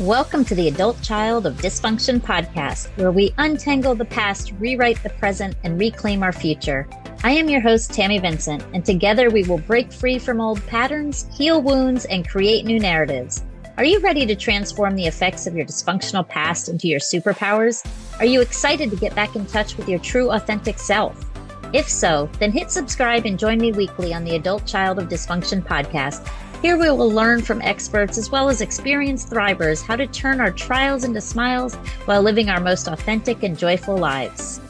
Welcome to the Adult Child of Dysfunction podcast, where we untangle the past, rewrite the present, and reclaim our future. I am your host, Tammy Vincent, and together we will break free from old patterns, heal wounds, and create new narratives. Are you ready to transform the effects of your dysfunctional past into your superpowers? Are you excited to get back in touch with your true, authentic self? If so, then hit subscribe and join me weekly on the Adult Child of Dysfunction podcast here we will learn from experts as well as experienced thrivers how to turn our trials into smiles while living our most authentic and joyful lives.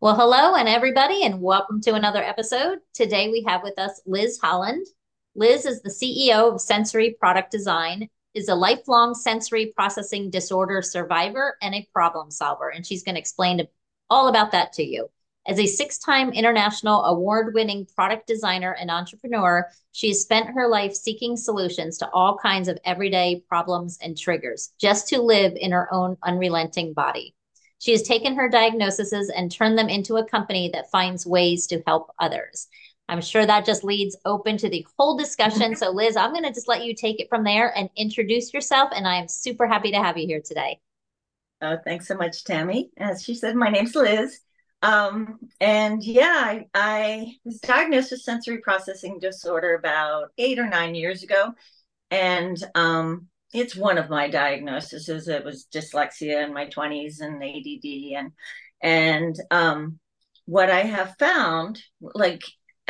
Well, hello and everybody, and welcome to another episode. Today we have with us Liz Holland. Liz is the CEO of Sensory Product Design, is a lifelong sensory processing disorder survivor and a problem solver, and she's going to explain all about that to you. As a six time international award winning product designer and entrepreneur, she has spent her life seeking solutions to all kinds of everyday problems and triggers just to live in her own unrelenting body. She has taken her diagnoses and turned them into a company that finds ways to help others. I'm sure that just leads open to the whole discussion. So, Liz, I'm going to just let you take it from there and introduce yourself. And I am super happy to have you here today. Oh, thanks so much, Tammy. As she said, my name's Liz. Um, and yeah, I, I, was diagnosed with sensory processing disorder about eight or nine years ago. And um, it's one of my diagnoses. It was dyslexia in my 20s and ADD. And, and um, what I have found, like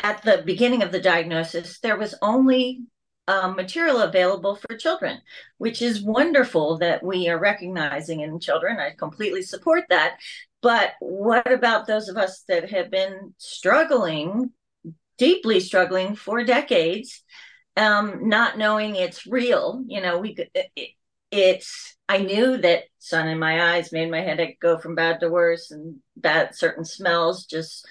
at the beginning of the diagnosis, there was only um, material available for children, which is wonderful that we are recognizing in children. I completely support that. But what about those of us that have been struggling, deeply struggling for decades, um, not knowing it's real? You know, we it, it's. I knew that sun in my eyes made my headache go from bad to worse, and that certain smells just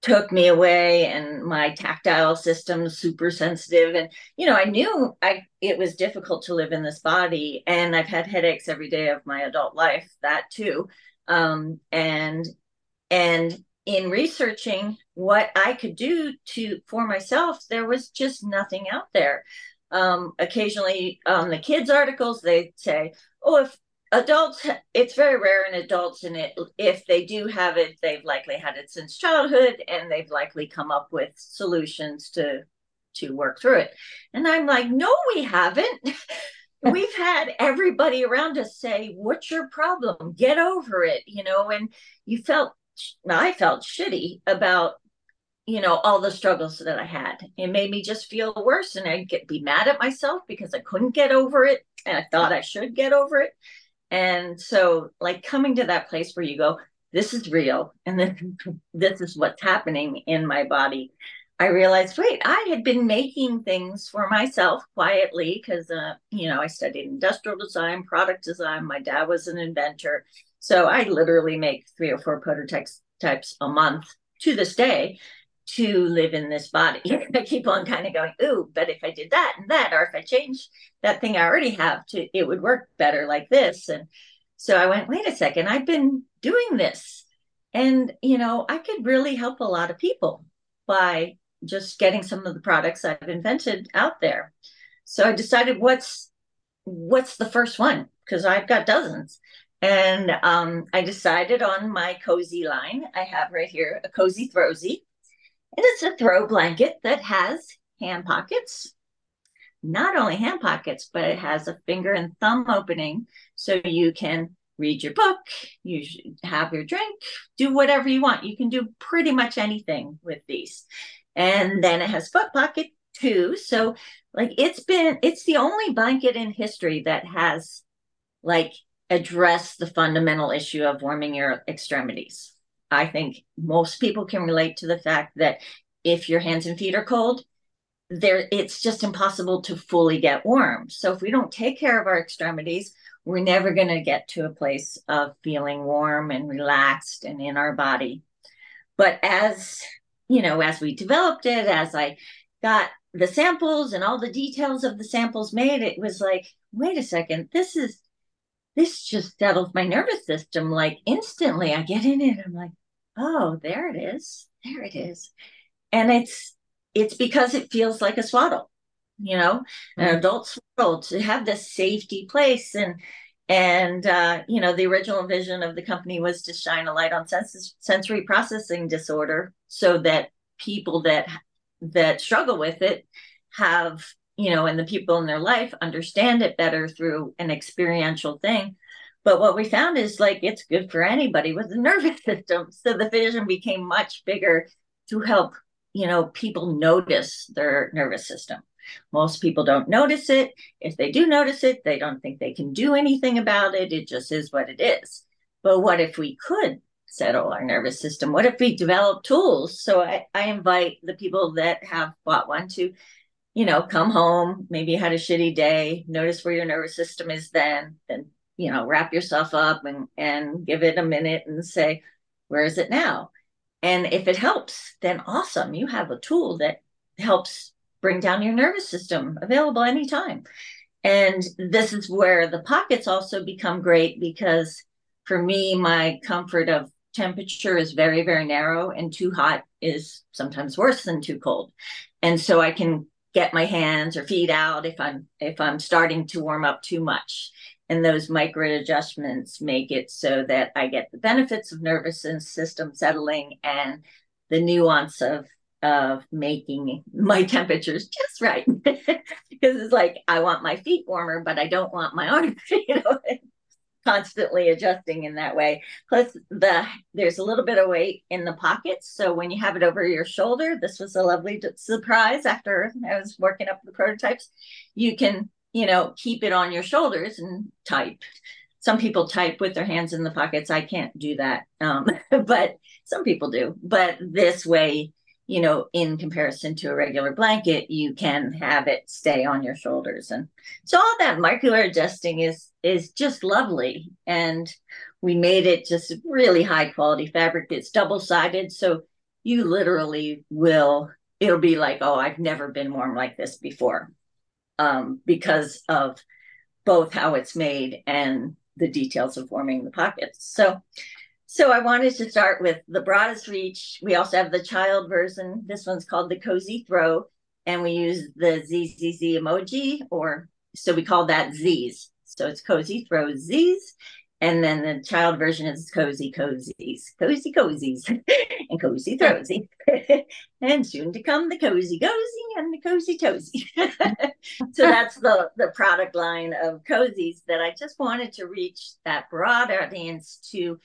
took me away and my tactile system super sensitive. And you know i knew i it was difficult to live in this body and i've had headaches every day of my adult life that too. Um, and and in researching what i could do to for myself there was just nothing out there. Um, occasionally on the kids articles they say oh if adults it's very rare in adults and it if they do have it they've likely had it since childhood and they've likely come up with solutions to to work through it. And i'm like no we haven't. We've had everybody around us say what's your problem? Get over it you know and you felt i felt shitty about you know all the struggles that i had. It made me just feel worse and i'd get be mad at myself because i couldn't get over it and i thought i should get over it and so, like coming to that place where you go, this is real, and then this is what's happening in my body. I realized, wait, I had been making things for myself quietly because, uh, you know, I studied industrial design, product design. My dad was an inventor. So I literally make three or four prototypes types a month to this day to live in this body. I keep on kind of going, ooh, but if I did that and that, or if I changed that thing I already have to, it would work better like this. And so I went, wait a second, I've been doing this. And, you know, I could really help a lot of people by just getting some of the products I've invented out there. So I decided what's what's the first one because I've got dozens. And um, I decided on my cozy line. I have right here a cozy throwsy it is a throw blanket that has hand pockets. Not only hand pockets, but it has a finger and thumb opening so you can read your book, you have your drink, do whatever you want. You can do pretty much anything with these. And then it has foot pocket too. So like it's been it's the only blanket in history that has like addressed the fundamental issue of warming your extremities. I think most people can relate to the fact that if your hands and feet are cold, there it's just impossible to fully get warm. So if we don't take care of our extremities, we're never going to get to a place of feeling warm and relaxed and in our body. But as you know, as we developed it, as I got the samples and all the details of the samples made, it was like, wait a second, this is this just settles my nervous system like instantly. I get in it, I'm like, oh, there it is. There it is. and it's it's because it feels like a swaddle you know mm-hmm. an adult swaddle to have this safety place and and uh, you know the original vision of the company was to shine a light on sens- sensory processing disorder so that people that that struggle with it have you know and the people in their life understand it better through an experiential thing but what we found is like it's good for anybody with a nervous system so the vision became much bigger to help you know people notice their nervous system most people don't notice it. If they do notice it, they don't think they can do anything about it. It just is what it is. But what if we could settle our nervous system? What if we develop tools? So I, I invite the people that have bought one to, you know, come home, maybe you had a shitty day, notice where your nervous system is then, then, you know, wrap yourself up and, and give it a minute and say, where is it now? And if it helps, then awesome. You have a tool that helps bring down your nervous system, available anytime. And this is where the pockets also become great because for me, my comfort of temperature is very, very narrow, and too hot is sometimes worse than too cold. And so I can get my hands or feet out if I'm if I'm starting to warm up too much. And those micro adjustments make it so that I get the benefits of nervous system settling and the nuance of of making my temperatures just right because it's like I want my feet warmer, but I don't want my arms, you know, constantly adjusting in that way. Plus, the there's a little bit of weight in the pockets, so when you have it over your shoulder, this was a lovely surprise. After I was working up the prototypes, you can you know keep it on your shoulders and type. Some people type with their hands in the pockets. I can't do that, um, but some people do. But this way, you know, in comparison to a regular blanket, you can have it stay on your shoulders. And so all that molecular adjusting is is just lovely. And we made it just really high quality fabric. It's double sided. So you literally will, it'll be like, oh, I've never been warm like this before. Um, because of both how it's made and the details of warming the pockets. So so I wanted to start with the broadest reach. We also have the child version. This one's called the Cozy Throw, and we use the ZZZ emoji, or so we call that Z's. So it's Cozy Throw Z's, and then the child version is Cozy Cozies, Cozy Cozies, and Cozy Throwsy, and soon to come the Cozy Cozy and the Cozy Tozy. so that's the the product line of cozies that I just wanted to reach that broad audience to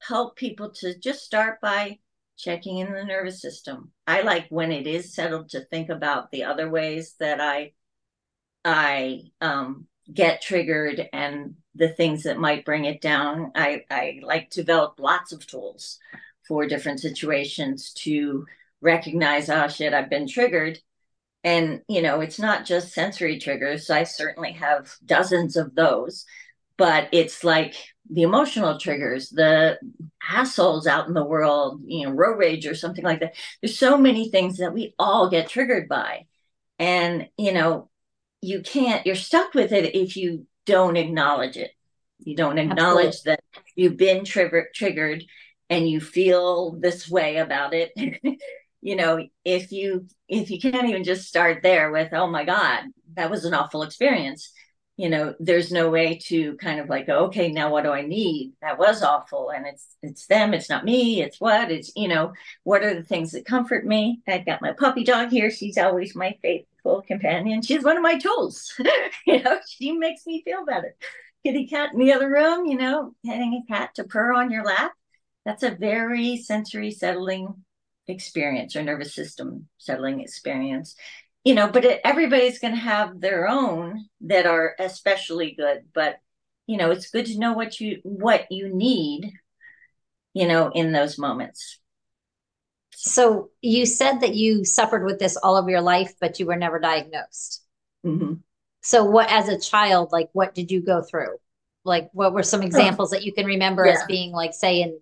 help people to just start by checking in the nervous system. I like when it is settled to think about the other ways that I I um, get triggered and the things that might bring it down. I, I like to develop lots of tools for different situations to recognize, oh shit, I've been triggered. And, you know, it's not just sensory triggers. I certainly have dozens of those, but it's like the emotional triggers, the assholes out in the world, you know, road rage or something like that. There's so many things that we all get triggered by. And, you know, you can't, you're stuck with it if you don't acknowledge it. You don't acknowledge Absolutely. that you've been trigger- triggered and you feel this way about it. you know, if you if you can't even just start there with, oh my God, that was an awful experience you know there's no way to kind of like okay now what do i need? That was awful and it's it's them it's not me it's what it's you know what are the things that comfort me? I've got my puppy dog here she's always my faithful companion she's one of my tools you know she makes me feel better. Kitty cat in the other room you know having a cat to purr on your lap that's a very sensory settling experience or nervous system settling experience you know, but it, everybody's going to have their own that are especially good. But you know, it's good to know what you what you need, you know, in those moments. So you said that you suffered with this all of your life, but you were never diagnosed. Mm-hmm. So what, as a child, like what did you go through? Like what were some examples that you can remember yeah. as being like, say, in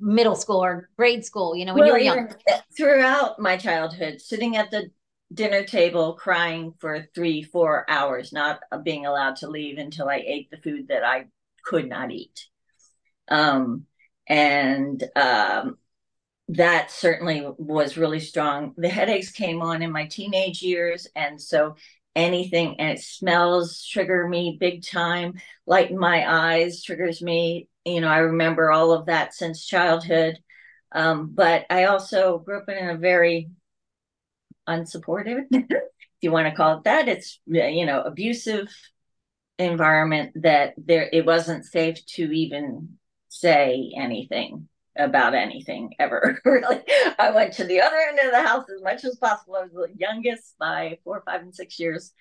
middle school or grade school? You know, when well, you were young. Throughout my childhood, sitting at the dinner table crying for three, four hours, not being allowed to leave until I ate the food that I could not eat. Um, and um, that certainly was really strong. The headaches came on in my teenage years. And so anything, and it smells trigger me big time, light in my eyes triggers me. You know, I remember all of that since childhood. Um, but I also grew up in a very unsupportive, if you want to call it that. It's, you know, abusive environment that there, it wasn't safe to even say anything about anything ever really. I went to the other end of the house as much as possible. I was the youngest by four five and six years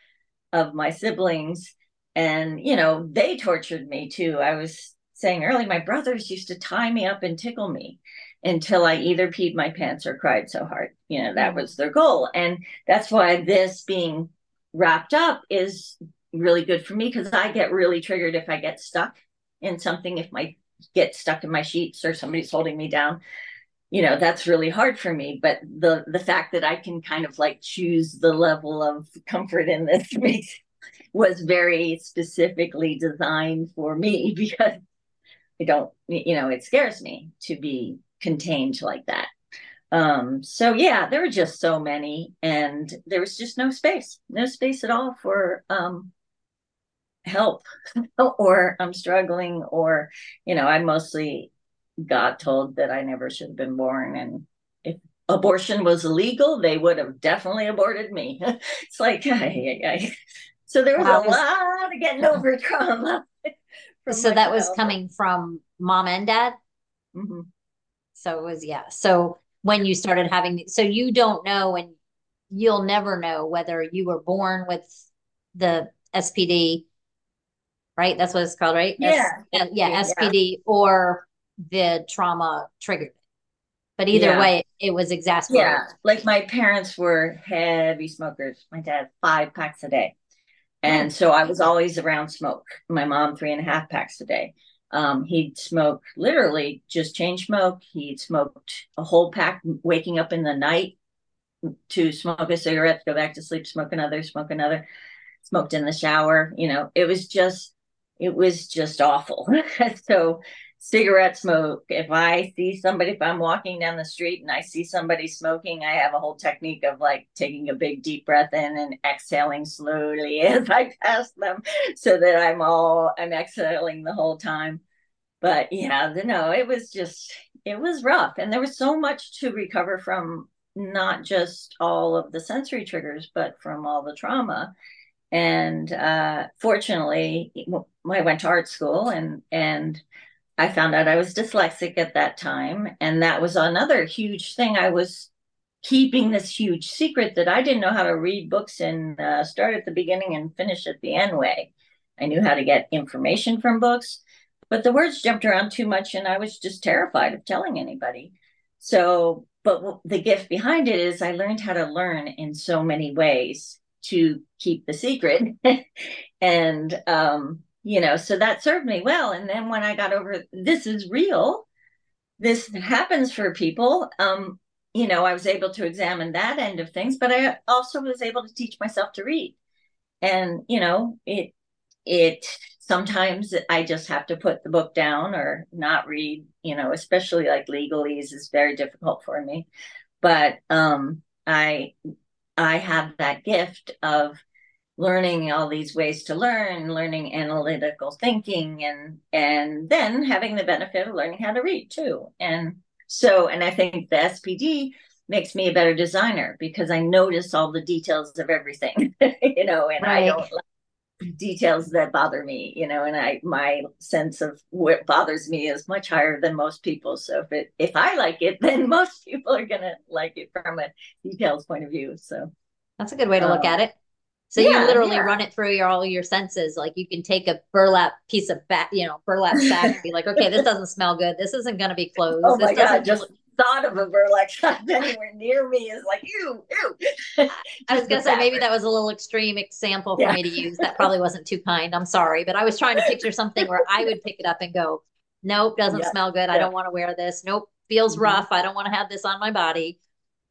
of my siblings. And you know they tortured me too. I was saying early my brothers used to tie me up and tickle me until i either peed my pants or cried so hard. You know that mm-hmm. was their goal. And that's why this being wrapped up is really good for me because i get really triggered if i get stuck in something if my get stuck in my sheets or somebody's holding me down. You know that's really hard for me but the the fact that i can kind of like choose the level of comfort in this was very specifically designed for me because i don't you know it scares me to be contained like that um so yeah there were just so many and there was just no space no space at all for um help or I'm struggling or you know I mostly got told that I never should have been born and if abortion was illegal they would have definitely aborted me it's like I, I, so there was wow. a lot of getting over trauma so that was coming from mom and dad mm-hmm. So it was yeah so when you started having so you don't know and you'll never know whether you were born with the spd right? That's what it's called, right? Uh, yeah. S- yeah, SPD yeah. or the trauma triggered. But either yeah. way, it was exasperating. Yeah. Like my parents were heavy smokers. My dad, five packs a day. And hmm. so I was always around smoke. My mom, three and a half packs a day. Um, he'd smoke literally just change smoke. He'd smoked a whole pack, waking up in the night to smoke a cigarette, go back to sleep, smoke another, smoke another, smoked in the shower. You know, it was just it was just awful. so cigarette smoke. If I see somebody, if I'm walking down the street and I see somebody smoking, I have a whole technique of like taking a big deep breath in and exhaling slowly as I pass them so that I'm all, I'm exhaling the whole time. But yeah, no, it was just, it was rough. And there was so much to recover from, not just all of the sensory triggers, but from all the trauma. And uh, fortunately, I went to art school and and I found out I was dyslexic at that time, and that was another huge thing. I was keeping this huge secret that I didn't know how to read books and uh, start at the beginning and finish at the end way. I knew how to get information from books, but the words jumped around too much, and I was just terrified of telling anybody. So, but the gift behind it is I learned how to learn in so many ways to keep the secret, and um, you know, so that served me well. And then when I got over this is real, this happens for people. Um, you know, I was able to examine that end of things, but I also was able to teach myself to read. And, you know, it it sometimes I just have to put the book down or not read, you know, especially like legalese is very difficult for me. But um I I have that gift of learning all these ways to learn learning analytical thinking and and then having the benefit of learning how to read too and so and i think the spd makes me a better designer because i notice all the details of everything you know and right. i don't like details that bother me you know and i my sense of what bothers me is much higher than most people so if it if i like it then most people are going to like it from a details point of view so that's a good way to look um, at it so yeah, you literally yeah. run it through your all your senses. Like you can take a burlap piece of back, you know, burlap sack and be like, okay, this doesn't smell good. This isn't going to be closed. Oh this my god! Just thought of a burlap sack anywhere near me is like ew, ew. I was gonna say maybe that was a little extreme example for yeah. me to use. That probably wasn't too kind. I'm sorry, but I was trying to picture something where I would pick it up and go, nope, doesn't yeah. smell good. I don't want to wear this. Nope, feels mm-hmm. rough. I don't want to have this on my body.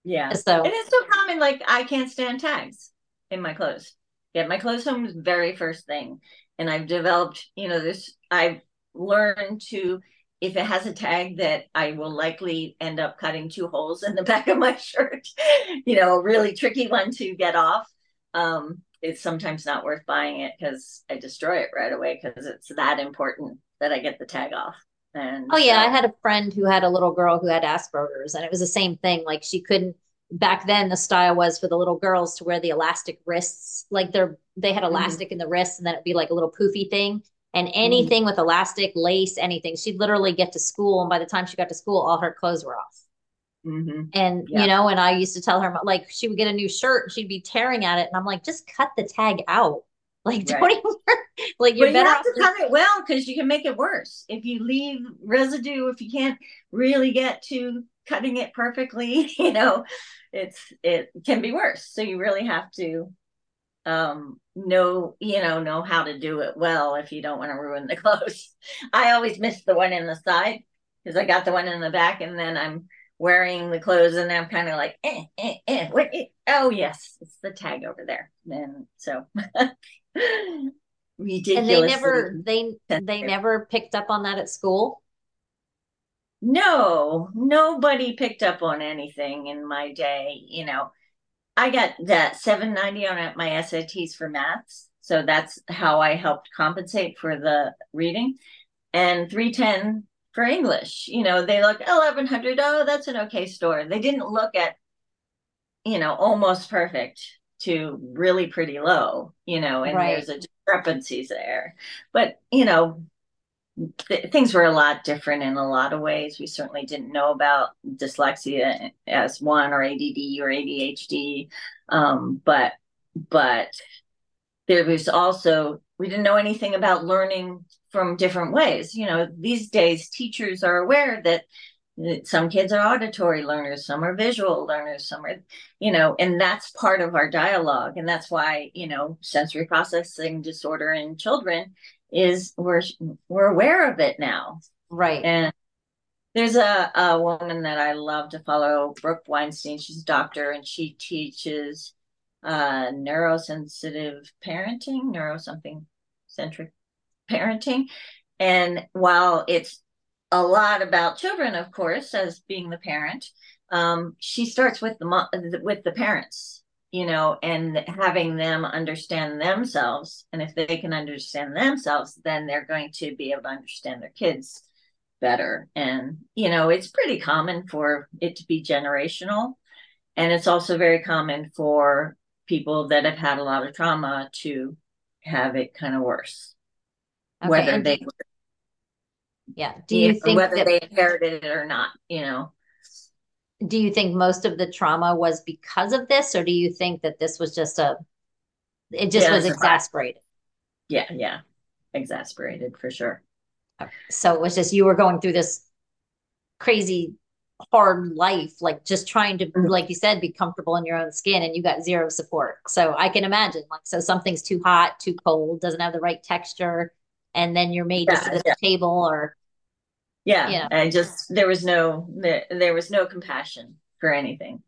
Yeah. So and it's so common. Like I can't stand tags in my clothes. Get my clothes home is very first thing. And I've developed, you know, this, I've learned to if it has a tag that I will likely end up cutting two holes in the back of my shirt, you know, a really tricky one to get off, um, it's sometimes not worth buying it because I destroy it right away because it's that important that I get the tag off. And oh yeah, so, I had a friend who had a little girl who had Asperger's, and it was the same thing. Like she couldn't. Back then, the style was for the little girls to wear the elastic wrists, like they're they had mm-hmm. elastic mm-hmm. in the wrists, and then it'd be like a little poofy thing. And mm-hmm. anything mm-hmm. with elastic, lace, anything, she'd literally get to school, and by the time she got to school, all her clothes were off. Mm-hmm. And yeah. you know, and I used to tell her like she would get a new shirt, and she'd be tearing at it, and I'm like, just cut the tag out. Like, don't even like you're but better you have to cut it well because you can make it worse if you leave residue. If you can't really get to cutting it perfectly, you know, it's it can be worse. So you really have to um know you know know how to do it well if you don't want to ruin the clothes. I always miss the one in the side because I got the one in the back, and then I'm wearing the clothes and I'm kind of like, eh, eh, eh, what, eh, oh yes, it's the tag over there. And so ridiculous. And they never they they never picked up on that at school. No, nobody picked up on anything in my day. You know, I got that 790 on my SATs for maths. So that's how I helped compensate for the reading. And 310 for English. You know, they look 1100. Oh, that's an okay store. They didn't look at, you know, almost perfect to really pretty low, you know, and right. there's a discrepancies there. But, you know, th- things were a lot different in a lot of ways. We certainly didn't know about dyslexia as one or ADD or ADHD. Um, but, but there was also, we didn't know anything about learning from different ways. You know, these days teachers are aware that some kids are auditory learners some are visual learners some are you know and that's part of our dialogue and that's why you know sensory processing disorder in children is we're we're aware of it now. Right. And there's a, a woman that i love to follow brooke weinstein. She's a doctor and she teaches uh neurosensitive parenting neuro something centric parenting. And while it's a lot about children, of course, as being the parent. Um, she starts with the with the parents, you know, and having them understand themselves. And if they can understand themselves, then they're going to be able to understand their kids better. And you know, it's pretty common for it to be generational, and it's also very common for people that have had a lot of trauma to have it kind of worse, okay. whether they yeah do you, you think whether that, they inherited it or not you know do you think most of the trauma was because of this or do you think that this was just a it just yeah, was exasperated? Yeah yeah exasperated for sure. So it was just you were going through this crazy hard life like just trying to mm-hmm. like you said be comfortable in your own skin and you got zero support. So i can imagine like so something's too hot too cold doesn't have the right texture and then you're made yeah, to sit at the table or yeah know. and just there was no there, there was no compassion for anything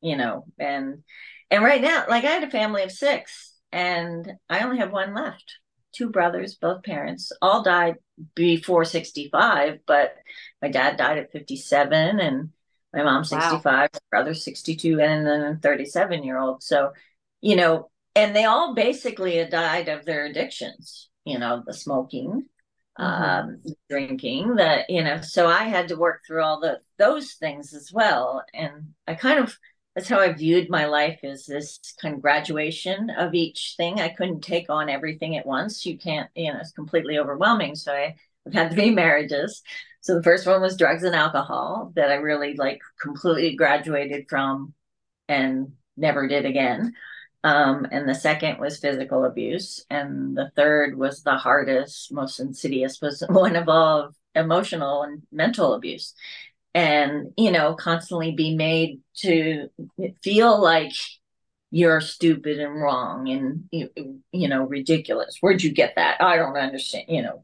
you know and and right now like i had a family of six and i only have one left two brothers both parents all died before 65 but my dad died at 57 and my mom 65 wow. brother 62 and then a 37 year old so you know and they all basically died of their addictions you know, the smoking, mm-hmm. um, drinking, that, you know, so I had to work through all the those things as well. And I kind of that's how I viewed my life is this kind of graduation of each thing. I couldn't take on everything at once. You can't, you know, it's completely overwhelming. So I, I've had three marriages. So the first one was drugs and alcohol that I really like completely graduated from and never did again. Um, and the second was physical abuse. And the third was the hardest, most insidious, was one of all emotional and mental abuse. And, you know, constantly be made to feel like you're stupid and wrong and, you know, ridiculous. Where'd you get that? I don't understand. You know,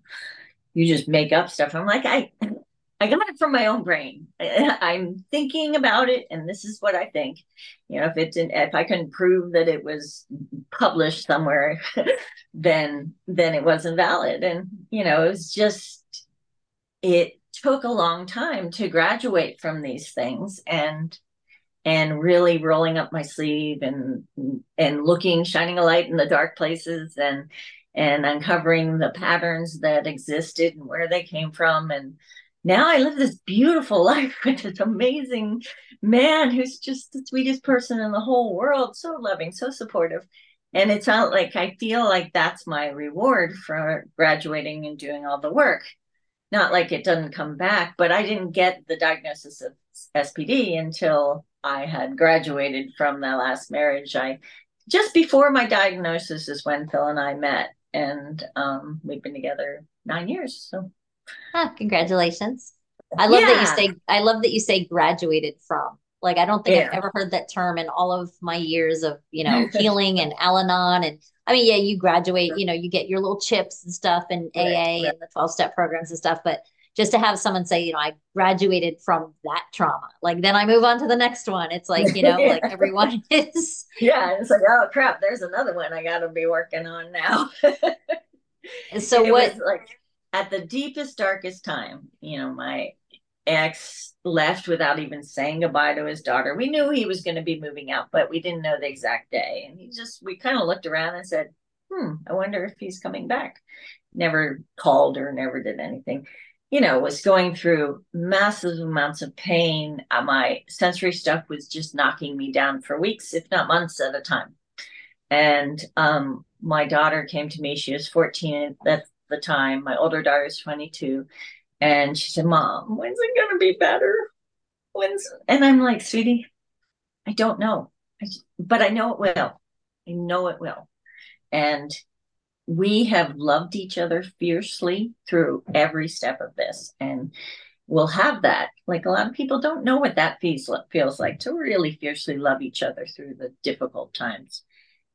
you just make up stuff. I'm like, I, I got it from my own brain. I, am thinking about it, and this is what I think. You know, if it didn't, if I couldn't prove that it was published somewhere, then then it wasn't valid. And you know, it was just it took a long time to graduate from these things and and really rolling up my sleeve and and looking shining a light in the dark places and and uncovering the patterns that existed and where they came from and now I live this beautiful life with this amazing man who's just the sweetest person in the whole world, so loving, so supportive. And it's not like I feel like that's my reward for graduating and doing all the work. Not like it doesn't come back, but I didn't get the diagnosis of SPD until I had graduated from the last marriage. I just before my diagnosis is when Phil and I met, and um, we've been together nine years. So, ah, congratulations! I love yeah. that you say. I love that you say graduated from. Like I don't think yeah. I've ever heard that term in all of my years of you know healing and Al-Anon and I mean yeah you graduate you know you get your little chips and stuff and right, AA right. and the twelve step programs and stuff but just to have someone say, you know, I graduated from that trauma. Like then I move on to the next one. It's like, you know, yeah. like everyone is. Yeah. It's like, oh crap, there's another one I got to be working on now. and so it what? like at the deepest, darkest time, you know, my ex left without even saying goodbye to his daughter. We knew he was going to be moving out, but we didn't know the exact day. And he just, we kind of looked around and said, hmm, I wonder if he's coming back. Never called or never did anything you know, was going through massive amounts of pain. Uh, my sensory stuff was just knocking me down for weeks, if not months at a time. And um, my daughter came to me. She was 14 at the time. My older daughter is 22. And she said, Mom, when's it going to be better? When's, and I'm like, sweetie, I don't know, I, but I know it will. I know it will. And we have loved each other fiercely through every step of this and we'll have that like a lot of people don't know what that feels, feels like to really fiercely love each other through the difficult times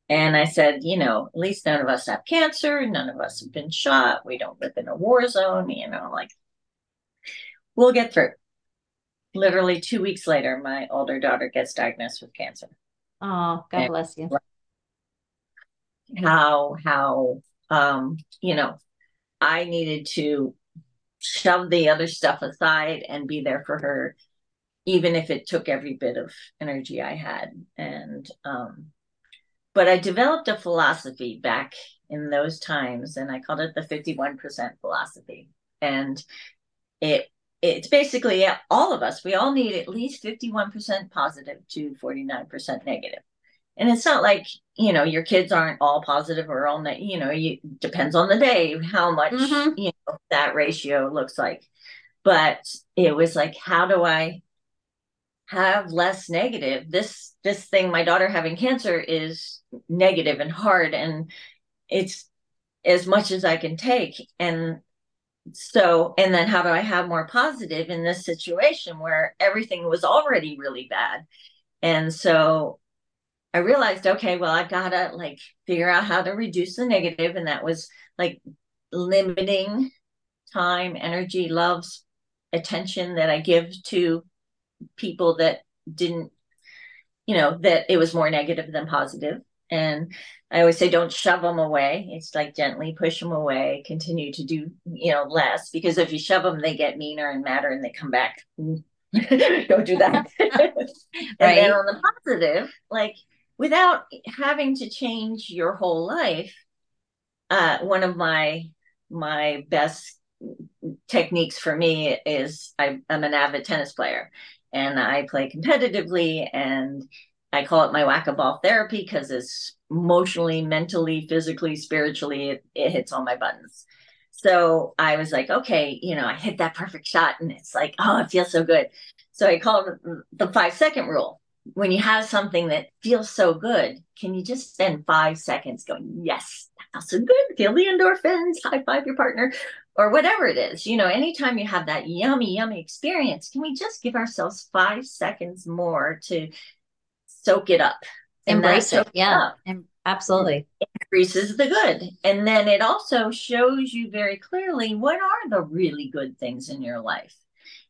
and i said you know at least none of us have cancer none of us have been shot we don't live in a war zone you know like we'll get through. Literally two weeks later my older daughter gets diagnosed with cancer. Oh god and bless you. How how um you know i needed to shove the other stuff aside and be there for her even if it took every bit of energy i had. And um but i developed a philosophy back in those times and i called it the 51% philosophy and it it's basically all of us we all need at least 51% positive to 49% negative. negative and it's not like you know your kids aren't all positive or all that you know you depends on the day how much mm-hmm. you know that ratio looks like but it was like how do i have less negative. This this thing my daughter having cancer is negative and hard and it's as much as i can take. And so and then how do i have more positive in this situation where everything was already really bad? And so I realized, okay, well, I gotta like figure out how to reduce the negative, and that was like limiting time, energy, loves, attention that I give to people that didn't, you know, that it was more negative than. And I always say, don't shove them away. It's like gently push them away. Continue to do, you know, less because if you shove them, they get meaner and madder, and they come back. don't do that. right. and then on the positive, like without having to change your whole life uh, one of my my best techniques for me is I, i'm an avid tennis player and i play competitively and i call it my whack-a-ball therapy because it's emotionally mentally physically spiritually it, it hits all my buttons. So i was like okay you know i hit that perfect shot and it's like oh it feels so good. So i call it the five second rule. When you have something that feels so good, can you just spend five seconds going, yes, that feels so good. Feel the endorphins, high five your partner, or whatever it is. You know, anytime you have that yummy, yummy experience, can we just give ourselves five seconds more to soak it up? Embrace it. Yeah. Up. Absolutely. increases the good. And then it also shows you very clearly what are the really good things in your life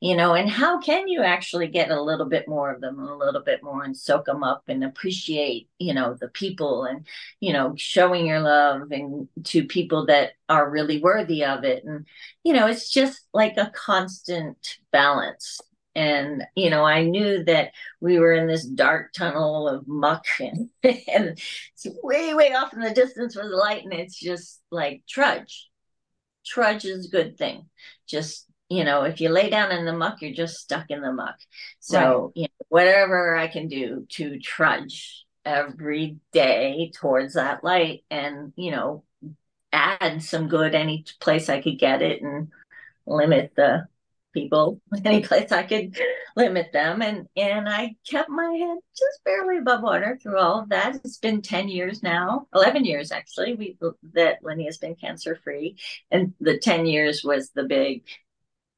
you know, and how can you actually get a little bit more of them, a little bit more, and soak them up and appreciate, you know, the people and, you know, showing your love and to people that are really worthy of it. And, you know, it's just like a constant balance. And, you know, I knew that we were in this dark tunnel of muck and, and it's way, way off in the distance was light. And it's just like trudge. Trudge is a good thing. Just you know, if you lay down in the muck, you're just stuck in the muck. So, right. you know, whatever I can do to trudge every day towards that light and, you know, add some good any place I could get it and limit the people any place I could limit them and and I kept my head just barely above water through all of that. It's been 10 years now, 11 years actually. We that Lenny has been cancer free and the 10 years was the big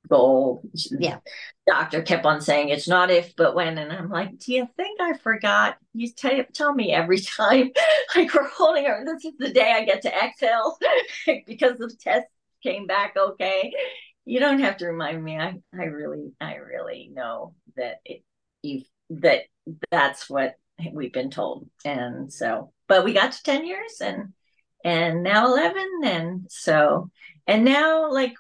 goal. Yeah. Doctor kept on saying it's not if but when, and I'm like, do you think I forgot? You tell tell me every time, like we're holding her. This is the day I get to exhale because the test came back okay. You don't have to remind me. I I really I really know that it you that that's what we've been told, and so but we got to ten years and and now 11 and so and now like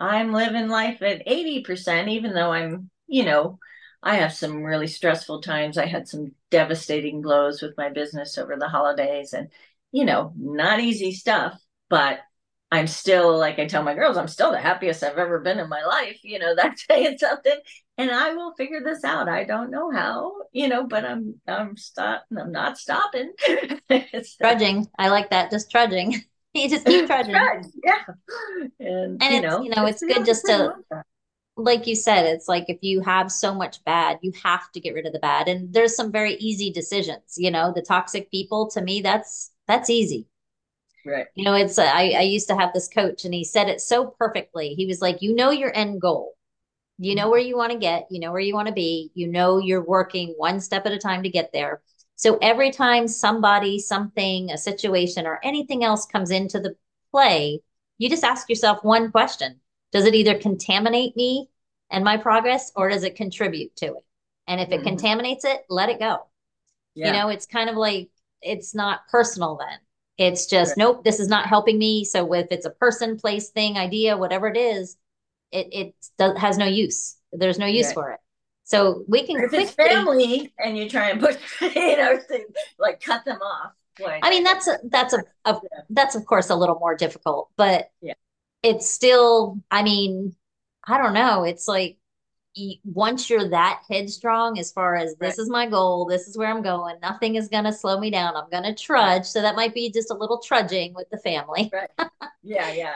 I'm living life at 80%, even though I'm, you know, I have some really stressful times. I had some devastating blows with my business over the holidays and, you know, not easy stuff, but I'm still, like I tell my girls, I'm still the happiest I've ever been in my life. You know, that's saying something. And I will figure this out. I don't know how, you know, but I'm, I'm stop, I'm not stopping. trudging. I like that. Just trudging. you just keep trudging. yeah. And, and you it's, know, you know, it's good just to, like you said, it's like if you have so much bad, you have to get rid of the bad. And there's some very easy decisions, you know, the toxic people to me, that's, that's easy. Right. You know, it's, I, I used to have this coach and he said it so perfectly. He was like, you know, your end goal, you know mm-hmm. where you want to get, you know where you want to be, you know, you're working one step at a time to get there. So every time somebody, something, a situation, or anything else comes into the play, you just ask yourself one question Does it either contaminate me and my progress, or does it contribute to it? And if it mm-hmm. contaminates it, let it go. Yeah. You know, it's kind of like it's not personal then. It's just, right. nope, this is not helping me. So if it's a person, place, thing, idea, whatever it is, it, it does, has no use. There's no use right. for it. So we can. If it's family and you try and push, you know, like cut them off. Like, I mean, that's a, that's a, a yeah. that's of course a little more difficult, but yeah, it's still. I mean, I don't know. It's like once you're that headstrong as far as this right. is my goal, this is where I'm going, nothing is going to slow me down. I'm going to trudge. So that might be just a little trudging with the family. right. Yeah, yeah.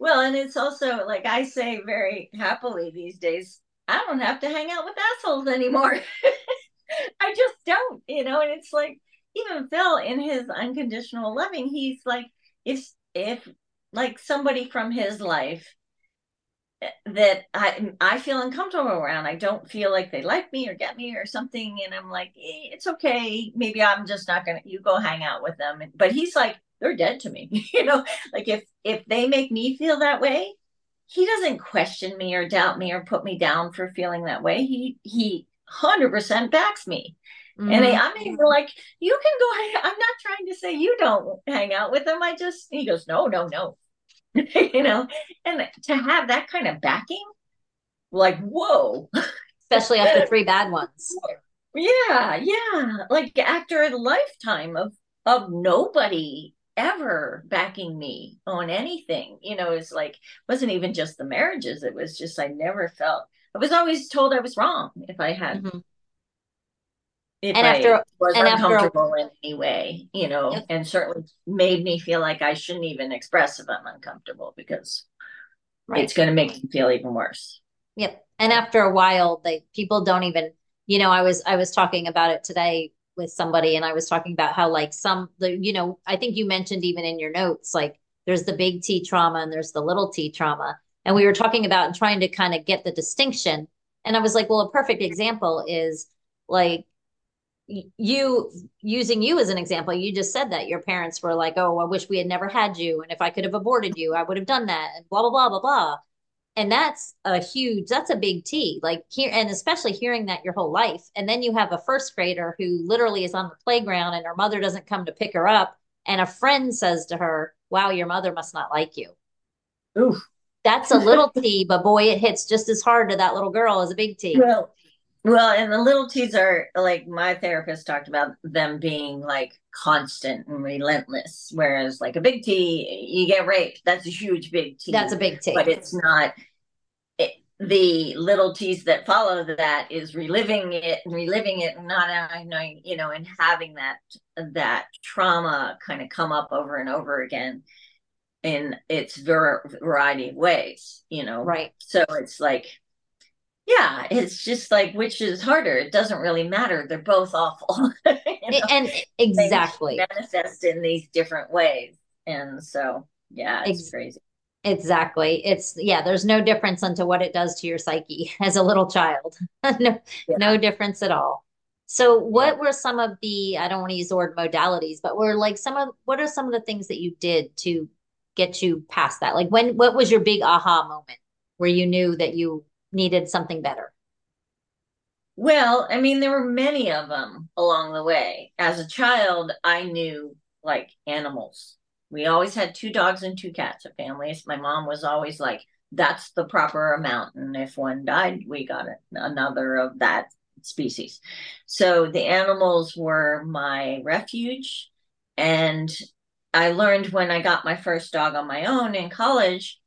Well, and it's also like I say very happily these days, I don't have to hang out with assholes anymore. I just don't, you know, and it's like even Phil in his unconditional loving, he's like, if if like somebody from his life that I I feel uncomfortable around. I don't feel like they like me or get me or something, and I'm like, eh, it's okay. Maybe I'm just not gonna. You go hang out with them. But he's like, they're dead to me. you know, like if if they make me feel that way, he doesn't question me or doubt me or put me down for feeling that way. He he hundred percent backs me. Mm-hmm. And I, I'm even like, you can go. I'm not trying to say you don't hang out with him. I just he goes, no, no, no. you know, and to have that kind of backing, like whoa, especially after three bad ones. Yeah, yeah. Like after a lifetime of of nobody ever backing me on anything. You know, it's like wasn't even just the marriages. It was just I never felt I was always told I was wrong if I had mm-hmm. if and after, I was and uncomfortable after, in any way, you know, yep. and certainly made me feel like I shouldn't even express if I'm uncomfortable because right. it's gonna make me feel even worse. Yep. And after a while, they people don't even, you know, I was I was talking about it today with somebody and I was talking about how like some the you know I think you mentioned even in your notes like there's the big T trauma and there's the little T trauma. And we were talking about and trying to kind of get the distinction. And I was like well a perfect example is like you using you as an example you just said that your parents were like oh I wish we had never had you and if I could have aborted you I would have done that and blah blah blah blah blah and that's a huge that's a big t like here and especially hearing that your whole life. And then you have a first grader who literally is on the playground and her mother doesn't come to pick her up. And a friend says to her wow your mother must not like you. Oof. that's a little t but boy it hits just as hard to that little girl as a big t. Well well and the little t's are like my therapist talked about them being like constant and relentless whereas like a big t you get raped. That's a huge big t. That's a big t. But it's not it, the little t's that follow that is reliving it and reliving it and not knowing you know and having that that trauma kind of come up over and over again in its ver- variety of ways you know? Right. So it's like yeah it's just like which is harder it doesn't really matter they're both awful you know? and exactly manifest in these different ways and so yeah it's Ex- crazy exactly it's yeah there's no difference unto what it does to your psyche as a little child no yeah. no difference at all so what yeah. were some of the i don't want to use the word modalities but were like some of what are some of the things that you did to get you past that like when what was your big aha moment where you knew that you needed something better? Well, I mean, there were many of them along the way. As a child, I knew like animals. We always had two dogs and two cats at families. My mom was always like, that's the proper amount. And if one died, we got another of that species. So the animals were my refuge. And I learned when I got my first dog on my own in college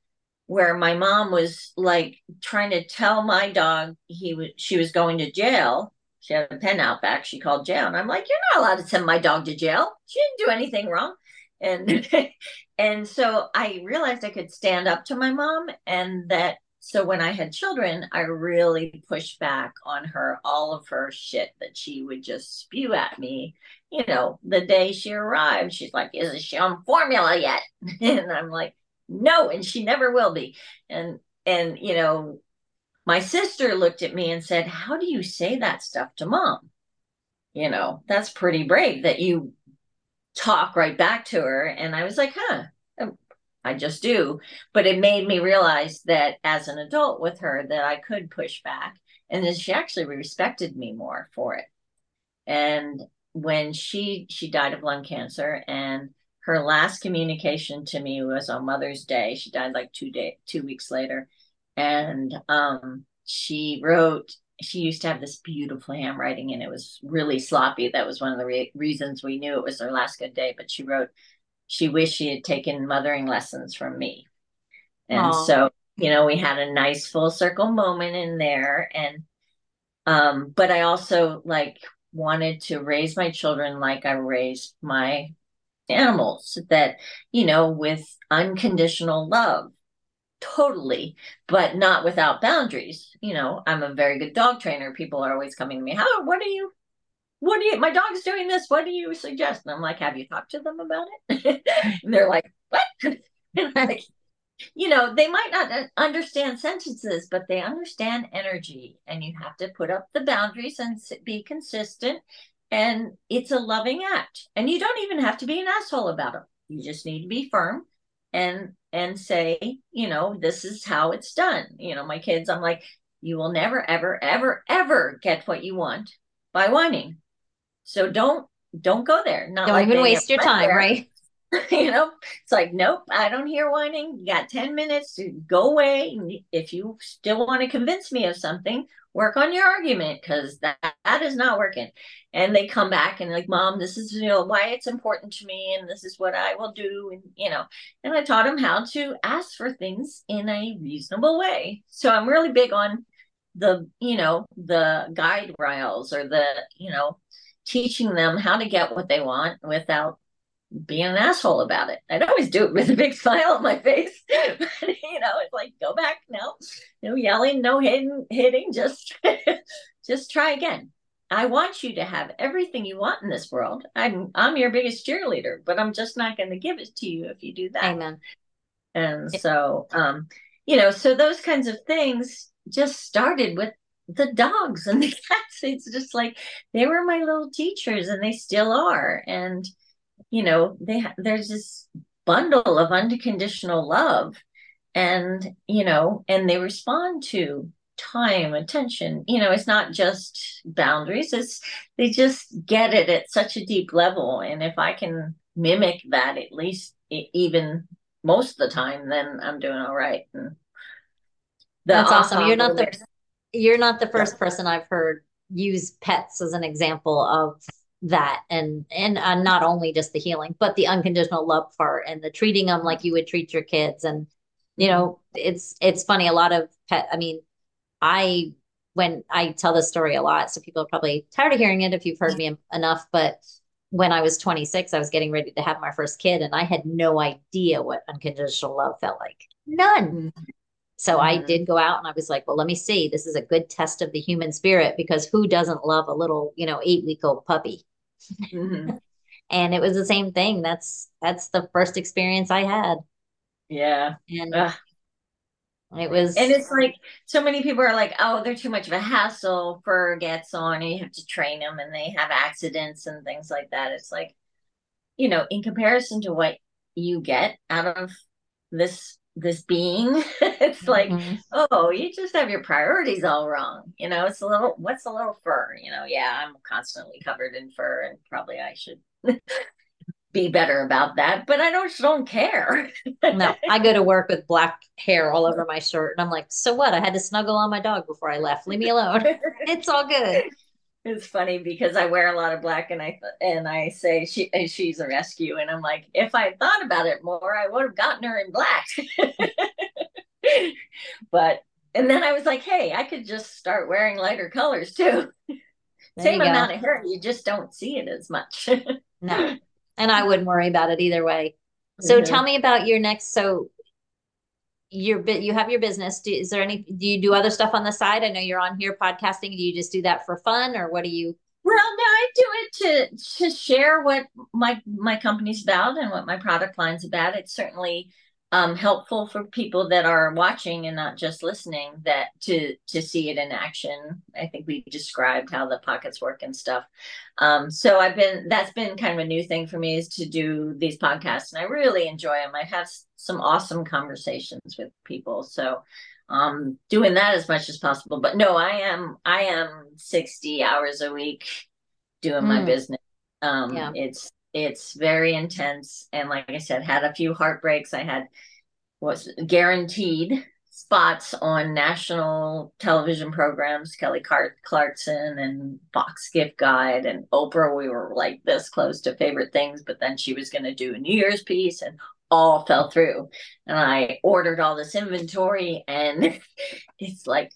where my mom was like trying to tell my dog he was she was going to jail. She had a pen out back. She called jail, and I'm like, "You're not allowed to send my dog to jail. She didn't do anything wrong." And and so I realized I could stand up to my mom, and that so when I had children, I really pushed back on her all of her shit that she would just spew at me. You know, the day she arrived, she's like, "Isn't she on formula yet?" and I'm like, no and she never will be. And and you know my sister looked at me and said how do you say that stuff to mom? You know that's pretty brave that you talk right back to her. And i was like huh um, i just do. But it made me realize that as an adult with her that i could push back and then she actually respected me more for it. And when she she died of lung cancer and her last communication to me was on Mother's Day. She died like two day two weeks later, and um, she wrote. She used to have this beautiful handwriting, and it was really sloppy. That was one of the re- reasons we knew it was her last good day. But she wrote, she wished she had taken mothering lessons from me, and Aww. so you know we had a nice full circle moment in there, and um, but I also like wanted to raise my children like I raised my animals that, you know, with unconditional love, totally, but not without boundaries. You know, I'm a very good dog trainer. People are always coming to me, how, what are you, what do you, my dog's doing this. What do you suggest? And I'm like, have you talked to them about it? and they're like, what? like, you know, they might not understand sentences, but they understand energy. And you have to put up the boundaries and be consistent and it's a loving act. And you don't even have to be an asshole about it. You just need to be firm and and say you know this is how it's done. You know my kids i'm like you will never ever ever ever get what you want by whining. So don't don't go there. Not don't like even waste your time there. right you know it's like nope i don't hear whining. You got 10 minutes to go away. If you still want to convince me of something work on your argument because that, that is not working. And they come back and like mom this is you know why it's important to me and this is what i will do and you know. And i taught them how to ask for things in a reasonable way. So i'm really big on the you know the guide rails or the you know teaching them how to get what they want without being an asshole about it. I'd always do it with a big smile on my face. but, you know, it's like go back no, no yelling, no hitting, hitting, just just try again. I want you to have everything you want in this world. I'm I'm your biggest cheerleader, but I'm just not going to give it to you if you do that. Amen. And so um, you know, so those kinds of things just started with the dogs and the cats. It's just like they were my little teachers and they still are. And you know they there's this bundle of unconditional love and you know and they respond to time attention. You know it's not just boundaries it's they just get it at such a deep level. And if i can mimic that at least even most of the time then i'm doing all right. And that's awesome. you're not the you're not the first person i've heard use pets as an example of that and and uh, not only just the healing but the unconditional love part and the treating them like you would treat your kids. And you know it's it's funny a lot of pet i mean i when i tell this story a lot so people are probably tired of hearing it if you've heard me enough but when i was 26 i was getting ready to have my first kid and i had no idea what unconditional love felt like. None. Mm-hmm. so mm-hmm. i did go out and i was like well let me see. This is a good test of the human spirit because who doesn't love a little you know eight week old puppy mm-hmm. and it was the same thing that's that's the first experience i had yeah. And Ugh. it was And it's like so many people are like, oh, they're too much of a hassle. Fur gets on and you have to train them and they have accidents and things like that. It's like, you know, in comparison to what you get out of this this being it's like mm-hmm. oh you just have your priorities all wrong you know it's a little what's a little fur you know yeah i'm constantly covered in fur and probably i should be better about that, but I don't don't care. no, I go to work with black hair all over my shirt, and I'm like, so what? I had to snuggle on my dog before I left. Leave me alone. it's all good. It's funny because I wear a lot of black, and I and I say she she's a rescue, and I'm like, if I thought about it more, I would have gotten her in black. but and then I was like, hey, I could just start wearing lighter colors too. Same amount of hair, you just don't see it as much. no and I wouldn't worry about it either way. So mm-hmm. tell me about your next. So your bit, you have your business. Do, is there any? Do you do other stuff on the side? I know you're on here podcasting. Do you just do that for fun, or what do you? Well, no, I do it to to share what my my company's about and what my product line's about. It's certainly um, helpful for people that are watching and not just listening that to to see it in action. I think we described how the pockets work and stuff. Um, so i've been that's been kind of a new thing for me is to do these podcasts and i really enjoy them i have some awesome conversations with people. So um, doing that as much as possible. But no i am i am 60 hours a week doing mm. my business. Um, yeah. it's it's very intense. And like i said had a few heartbreaks. I had was guaranteed spots on national television programs kelly clarkson and fox gift guide and oprah. We were like this close to favorite things but then she was going to do a new year's piece and all fell through. And i ordered all this inventory and it's like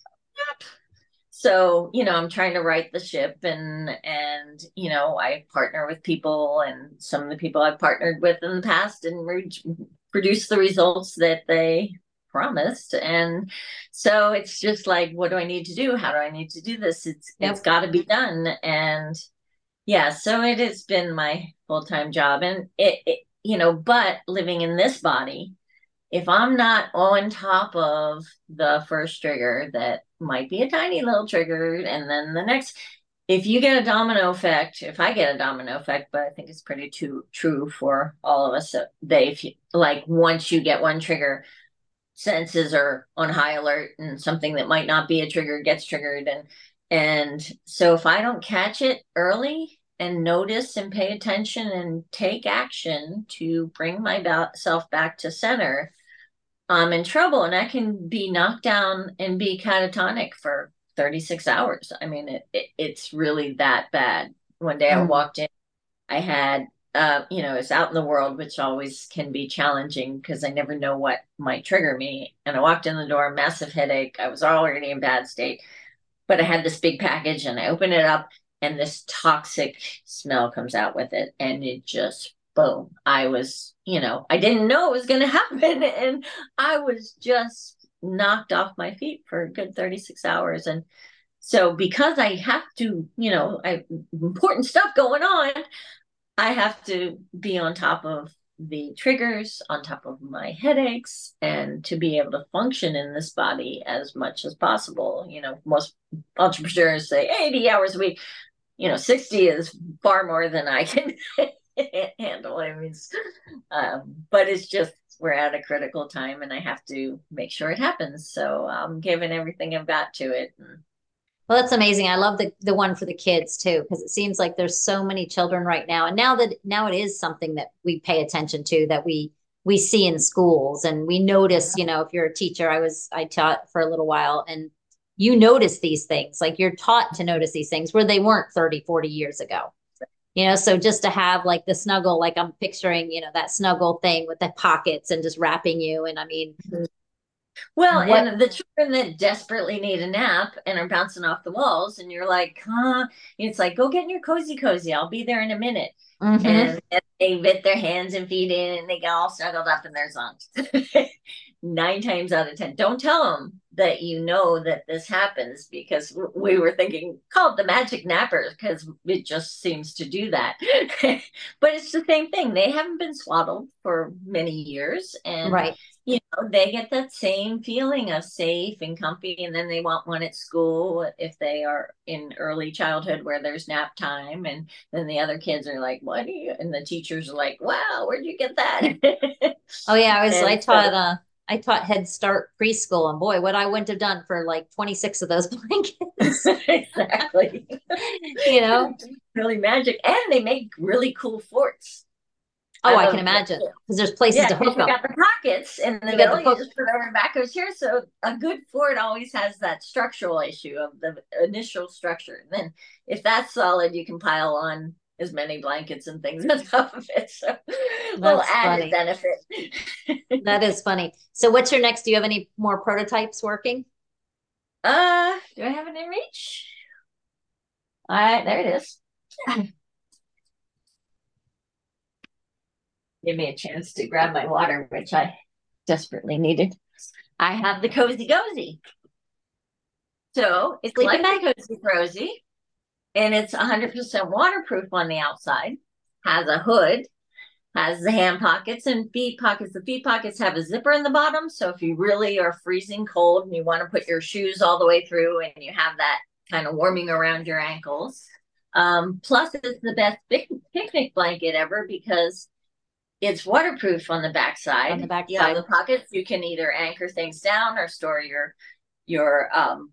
so you know i'm trying to right the ship and and you know i partner with people and some of the people i've partnered with in the past and re- produce the results that they promised. And so it's just like what do i need to do? How do i need to do this? It's yep. it's got to be done. And yeah so it has been my full-time job. And it, it you know but living in this body if I'm not on top of the first trigger that might be a tiny little trigger, and then the next, if you get a domino effect, if I get a domino effect, but I think it's pretty too, true for all of us, they if you, like once you get one trigger, senses are on high alert, and something that might not be a trigger gets triggered, and and so if I don't catch it early, and notice and pay attention and take action to bring myself back to center, I'm in trouble and I can be knocked down and be catatonic for 36 hours. I mean, it, it it's really that bad. One day mm. I walked in, I had, uh, you know, it's out in the world, which always can be challenging because I never know what might trigger me. And I walked in the door, massive headache. I was already in bad state, but I had this big package and I opened it up and this toxic smell comes out with it and it just boom i was you know i didn't know it was going to happen and i was just knocked off my feet for a good 36 hours. And so because i have to you know i important stuff going on i have to be on top of the triggers on top of my headaches and to be able to function in this body as much as possible. You know most entrepreneurs say 80 hours a week you know 60 is far more than i can handle I mean, um, but it's just we're at a critical time and I have to make sure it happens. So I'm giving everything I've got to it. Well, that's amazing. I love the the one for the kids too, because it seems like there's so many children right now. And now that now it is something that we pay attention to, that we we see in schools and we notice, you know, if you're a teacher, I was I taught for a little while and you notice these things. Like you're taught to notice these things where they weren't 30, 40 years ago you know so just to have like the snuggle like i'm picturing you know that snuggle thing with the pockets and just wrapping you and i mean well what, and the children that desperately need a nap and are bouncing off the walls and you're like huh? It's like go get in your cozy cozy i'll be there in a minute. Mm-hmm. and they fit their hands and feet in and they get all snuggled up in their zones nine times out of ten. Don't tell them that you know that this happens because we were thinking called the magic nappers because it just seems to do that. But it's the same thing. They haven't been swaddled for many years and right. you know they get that same feeling of safe and comfy and then they want one at school if they are in early childhood where there's nap time and then the other kids are like what do you? And the teachers are like wow where'd you get that? Oh yeah i was and i taught uh I taught Head Start preschool, and boy, what I wouldn't have done for like 26 of those blankets. exactly. you know, really magic. And they make really cool forts. Oh, I, I can imagine because there's places yeah, to hook you got the pockets in the you middle. You just put over back goes here. So a good fort always has that structural issue of the initial structure. And then if that's solid, you can pile on as many blankets and things on top of it. So That's little added funny. benefit. that is funny. So what's your next? Do you have any more prototypes working? Uh, do I have it in reach? All right, there it is. Give me a chance to grab my water, which I desperately needed. I have the cozy cozy. So it's Sleeping like the cozy cozy and it's 100% waterproof on the outside, has a hood, has the hand pockets and feet pockets. The feet pockets have a zipper in the bottom. So if you really are freezing cold and you want to put your shoes all the way through and you have that kind of warming around your ankles. Um, plus, it's the best picnic blanket ever because it's waterproof on the backside. On the backside, yeah, the pockets you can either anchor things down or store your your um,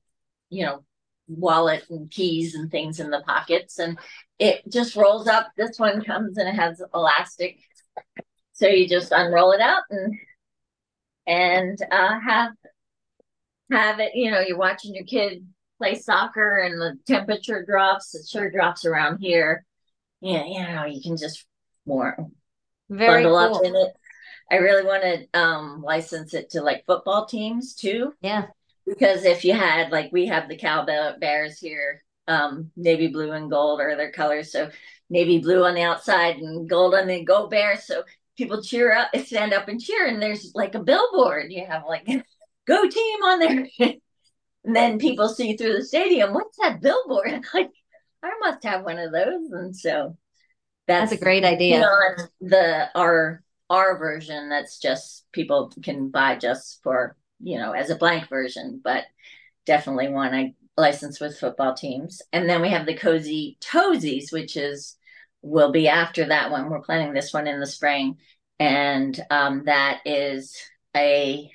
you know wallet and keys and things in the pockets and it just rolls up. This one comes and it has elastic. So you just unroll it out and and uh, have have it you know you're watching your kid play soccer and the temperature drops. It sure drops around here. Yeah you know you can just more very bundle cool. up in it. I really want to um license it to like football teams too. Yeah because if you had like we have the Cal Bears here um navy blue and gold are their colors. So navy blue on the outside and gold on the gold bear. So people cheer up stand up and cheer and there's like a billboard. You have like go team on there. And then people see through the stadium what's that billboard? Like i must have one of those. And so that's, that's a great idea. the our our version that's just people can buy just for you know, as a blank version, but definitely one I license with football teams. And then we have the Cozy Toesies, which is will be after that one. We're planning this one in the spring. And um, that is a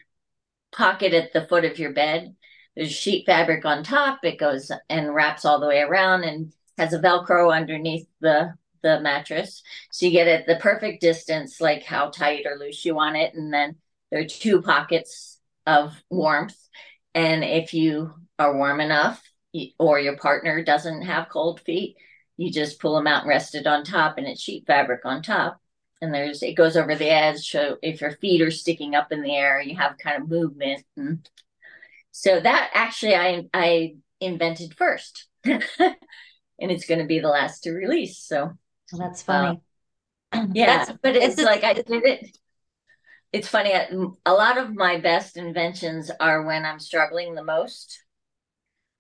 pocket at the foot of your bed. There's sheet fabric on top. It goes and wraps all the way around and has a Velcro underneath the the mattress. So you get it the perfect distance, like how tight or loose you want it. And then there are two pockets of warmth. And if you are warm enough or your partner doesn't have cold feet, you just pull them out and rest it on top and it's sheet fabric on top. And there's it goes over the edge. So if your feet are sticking up in the air, you have kind of movement. And so that actually I I invented first. and it's going to be the last to release. So well, that's funny. Um, yeah, that's, but it's, it's like I did it it's funny a lot of my best inventions are when i'm struggling the most.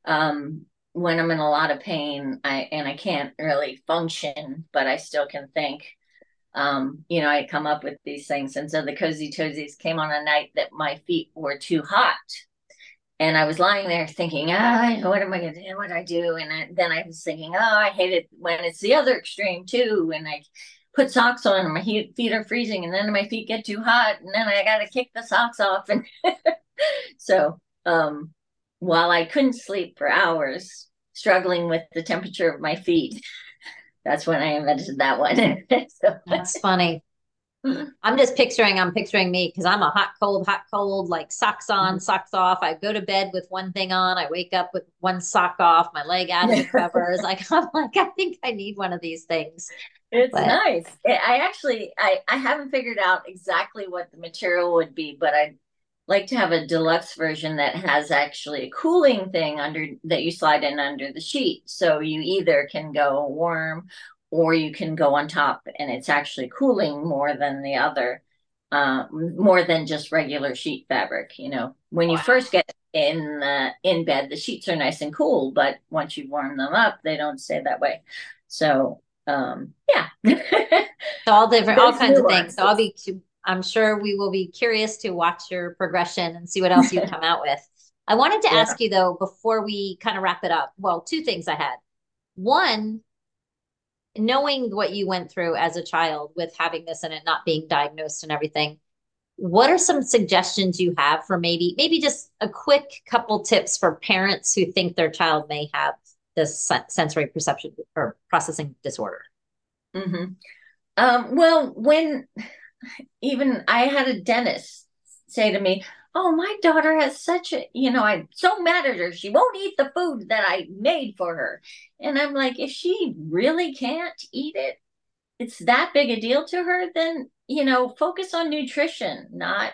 Um, when i'm in a lot of pain i and i can't really function but i still can think. Um, you know i come up with these things and so the cozy toesies came on a night that my feet were too hot. And i was lying there thinking ah what am i going to do? What do i do? And I, then i was thinking oh i hate it when it's the other extreme too and i put socks on and my feet are freezing and then my feet get too hot and then I got to kick the socks off. And so um, while I couldn't sleep for hours, struggling with the temperature of my feet, that's when I invented that one. so, that's funny. I'm just picturing, I'm picturing me because I'm a hot, cold, hot, cold, like socks on, mm-hmm. socks off. I go to bed with one thing on. I wake up with one sock off, my leg out of the covers. like, I'm like, I think I need one of these things. It's but, nice. I actually, I, I haven't figured out exactly what the material would be, but I'd like to have a deluxe version that has actually a cooling thing under that you slide in under the sheet. So you either can go warm or you can go on top and it's actually cooling more than the other uh, more than just regular sheet fabric you know when wow. you first get in uh, in bed the sheets are nice and cool but once you warm them up they don't stay that way so um yeah. So all different all kinds of things. So i'll be i'm sure we will be curious to watch your progression and see what else you come out with. I wanted to yeah. ask you though before we kind of wrap it up well two things i had. One knowing what you went through as a child with having this and it not being diagnosed and everything what are some suggestions you have for maybe maybe just a quick couple tips for parents who think their child may have this sensory perception or processing disorder mm-hmm. um, well when even i had a dentist say to me oh, my daughter has such a, you know, I'm so mad at her. She won't eat the food that I made for her. And I'm like, if she really can't eat it, it's that big a deal to her, then, you know, focus on nutrition, not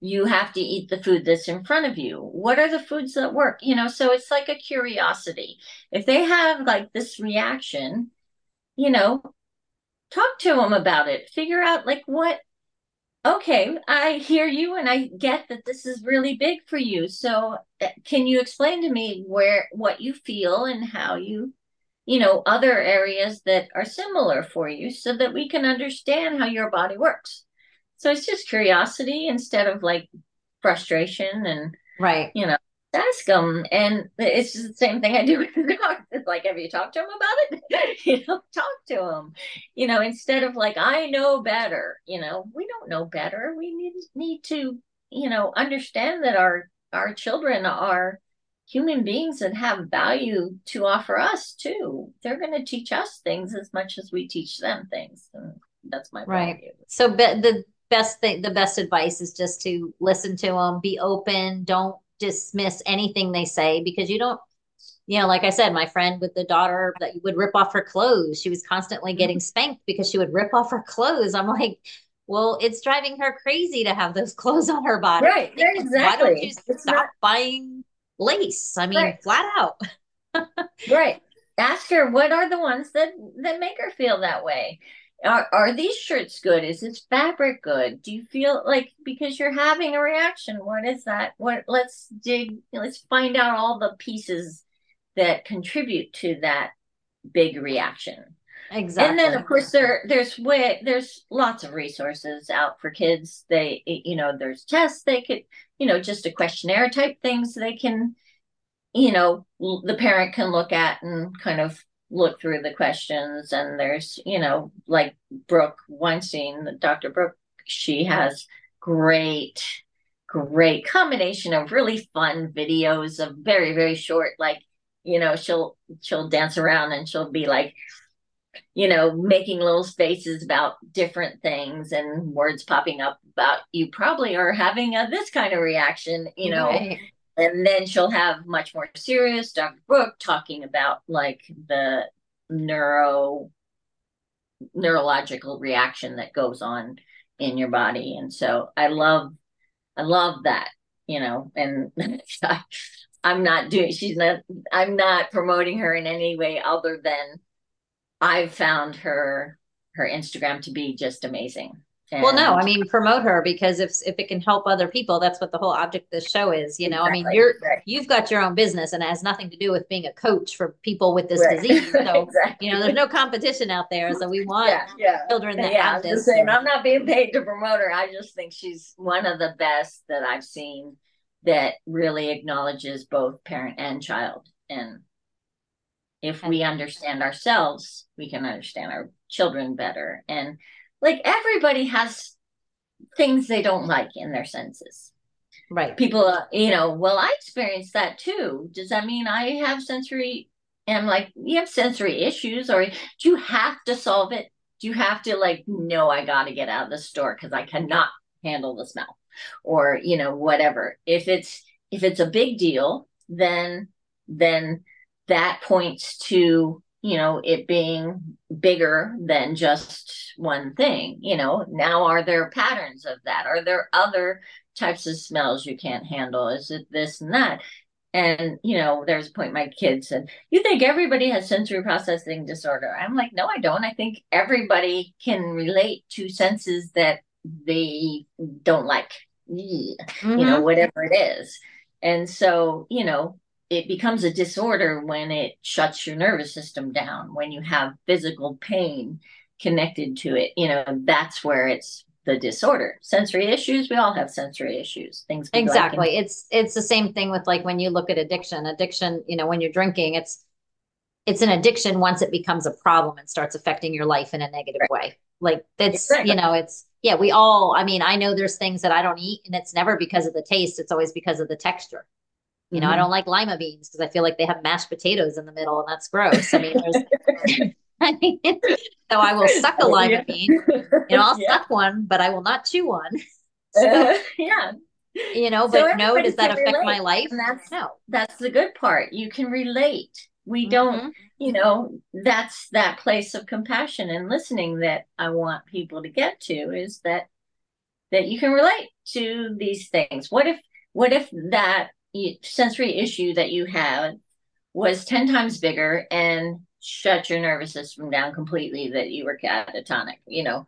you have to eat the food that's in front of you. What are the foods that work? You know, so it's like a curiosity. If they have like this reaction, you know, talk to them about it. Figure out like what okay, I hear you and I get that this is really big for you. So uh, can you explain to me where what you feel and how you you know other areas that are similar for you so that we can understand how your body works. So it's just curiosity instead of like frustration and right. You know, ask them. And it's just the same thing I do with the dog. It's like, have you talked to them about it? you know, talk to them. You know, instead of like, I know better. You know, we don't know better. We need need to, you know, understand that our our children are human beings that have value to offer us too. They're going to teach us things as much as we teach them things. And that's my right. So, but the best thing, the best advice is just to listen to them, be open, don't dismiss anything they say because you don't you know like i said my friend with the daughter that would rip off her clothes she was constantly mm-hmm. getting spanked because she would rip off her clothes. I'm like well it's driving her crazy to have those clothes on her body. Right exactly why don't you it's stop not... buying lace? I mean right. flat out. Right. Ask her what are the ones that that make her feel that way are, are these shirts good? Is this fabric good? Do you feel like because you're having a reaction what is that? What let's dig let's find out all the pieces that contribute to that big reaction. Exactly and then of course there there's way there's lots of resources out for kids. They you know there's tests they could you know just a questionnaire type things they can you know the parent can look at and kind of look through the questions and there's you know like brooke weinstein dr brooke she has great great combination of really fun videos of very very short like you know she'll she'll dance around and she'll be like you know making little spaces about different things and words popping up about you probably are having a this kind of reaction you know? Right and then she'll have much more serious Dr. Brooke talking about like the neuro neurological reaction that goes on in your body. And so I love I love that, you know, and I'm not doing she's not I'm not promoting her in any way other than I've found her her Instagram to be just amazing. And well, no, I mean promote her because if if it can help other people, that's what the whole object of this show is. You know, exactly. I mean, you're right. you've got your own business and it has nothing to do with being a coach for people with this right. disease. So exactly. you know, there's no competition out there. So we want yeah, yeah. children that yeah, have this. Same. I'm not being paid to promote her. I just think she's one of the best that I've seen that really acknowledges both parent and child. And if we understand ourselves we can understand our children better and like everybody has things they don't like in their senses. Right. People uh, you know well i experienced that too. Does that mean i have sensory and I'm like you have sensory issues or do you have to solve it? Do you have to like no i gotta get out of the store because i cannot handle the smell or you know whatever. If it's if it's a big deal then then that points to you know it being bigger than just one thing you know now are there patterns of that? Are there other types of smells you can't handle? Is it this and that? And you know there's a point my kids said you think everybody has sensory processing disorder? I'm like no i don't. I think everybody can relate to senses that they don't like. Mm-hmm. you know whatever it is. And so you know it becomes a disorder when it shuts your nervous system down when you have physical pain connected to it you know that's where it's the disorder. Sensory issues we all have sensory issues. Things exactly like in- it's it's the same thing with like when you look at addiction. Addiction you know when you're drinking it's it's an addiction once it becomes a problem and starts affecting your life in a negative right. way. Like it's exactly. you know it's yeah we all i mean i know there's things that i don't eat and it's never because of the taste it's always because of the texture you know, mm-hmm. I don't like lima beans because I feel like they have mashed potatoes in the middle, and that's gross. I mean, there's. I mean, so I will suck a lima yeah. bean. You know, I'll yeah. suck one, but I will not chew one. So, uh, yeah. You know, but no, does that affect relate. my life? And that's no. That's the good part. You can relate. We mm-hmm. don't, you know, that's that place of compassion and listening that I want people to get to is that that you can relate to these things. What if what if that sensory issue that you had was 10 times bigger and shut your nervous system down completely that you were catatonic you know.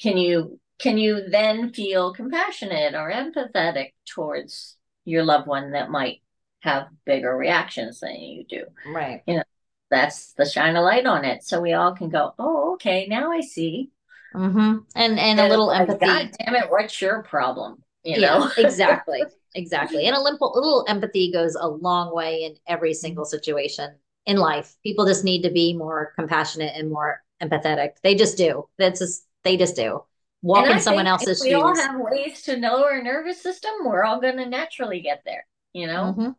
Can you can you then feel compassionate or empathetic towards your loved one that might have bigger reactions than you do? Right. You know that's the shine a light on it. So we all can go oh okay now i see. Mm-hmm. and and a little empathy. God damn it what's your problem you yeah, know exactly exactly. And a little, little empathy goes a long way in every mm-hmm. single situation in life. People just need to be more compassionate and more empathetic. They just do. That's just they just do. Walk in someone else's we shoes. We all have ways to know our nervous system. We're all going to naturally get there. You know, mm-hmm.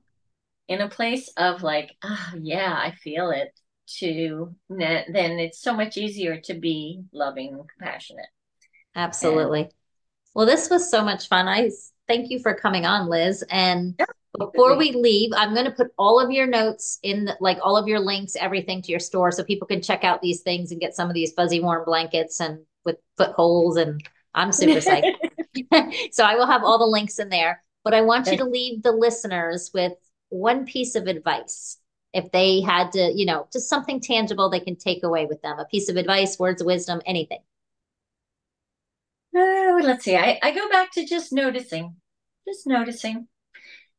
in a place of like, oh yeah, I feel it. To then it's so much easier to be loving and compassionate. Absolutely. And, well, this was so much fun. I thank you for coming on, Liz. And yeah, before we leave, I'm going to put all of your notes in, the, like all of your links, everything to your store, so people can check out these things and get some of these fuzzy warm blankets and with footholds. And I'm super psyched. so I will have all the links in there. But I want you to leave the listeners with one piece of advice. If they had to, you know, just something tangible they can take away with them, a piece of advice, words of wisdom, anything. Oh, let's see. I, I go back to just noticing, just noticing,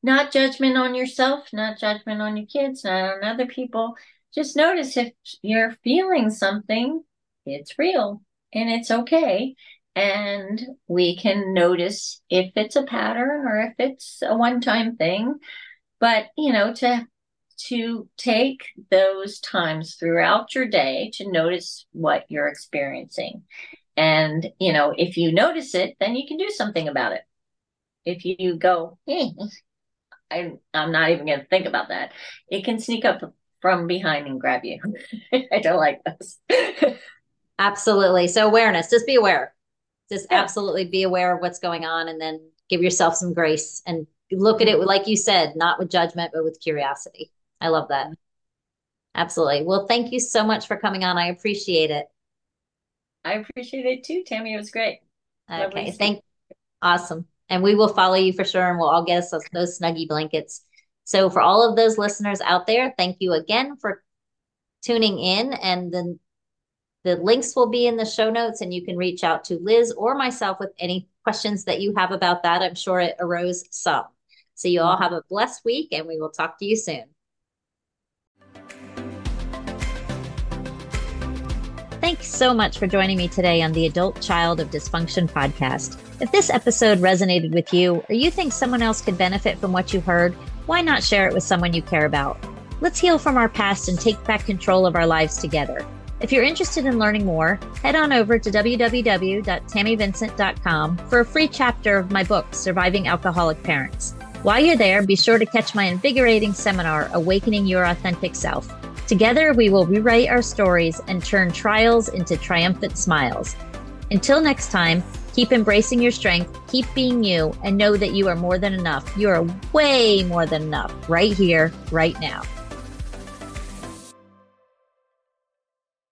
not judgment on yourself, not judgment on your kids, not on other people. Just notice if you're feeling something, it's real and it's okay. And we can notice if it's a pattern or if it's a one time thing. But, you know, to to take those times throughout your day to notice what you're experiencing and, you know, if you notice it, then you can do something about it. If you go, hey, I, I'm not even going to think about that, it can sneak up from behind and grab you. I don't like this. absolutely. So, awareness, just be aware. Just yeah. absolutely be aware of what's going on and then give yourself some grace and look at it, like you said, not with judgment, but with curiosity. I love that. Absolutely. Well, thank you so much for coming on. I appreciate it. I appreciate it too, Tammy. It was great. Okay, thank. You. Awesome, and we will follow you for sure, and we'll all get us those, those snuggie blankets. So for all of those listeners out there, thank you again for tuning in, and then the links will be in the show notes, and you can reach out to Liz or myself with any questions that you have about that. I'm sure it arose some. So you all mm-hmm. have a blessed week, and we will talk to you soon. Thanks so much for joining me today on the Adult Child of Dysfunction podcast. If this episode resonated with you or you think someone else could benefit from what you heard, why not share it with someone you care about? Let's heal from our past and take back control of our lives together. If you're interested in learning more, head on over to www.tammyvincent.com for a free chapter of my book, Surviving Alcoholic Parents. While you're there, be sure to catch my invigorating seminar, Awakening Your Authentic Self. Together, we will rewrite our stories and turn trials into triumphant smiles. Until next time, keep embracing your strength, keep being you, and know that you are more than enough. You are way more than enough right here, right now.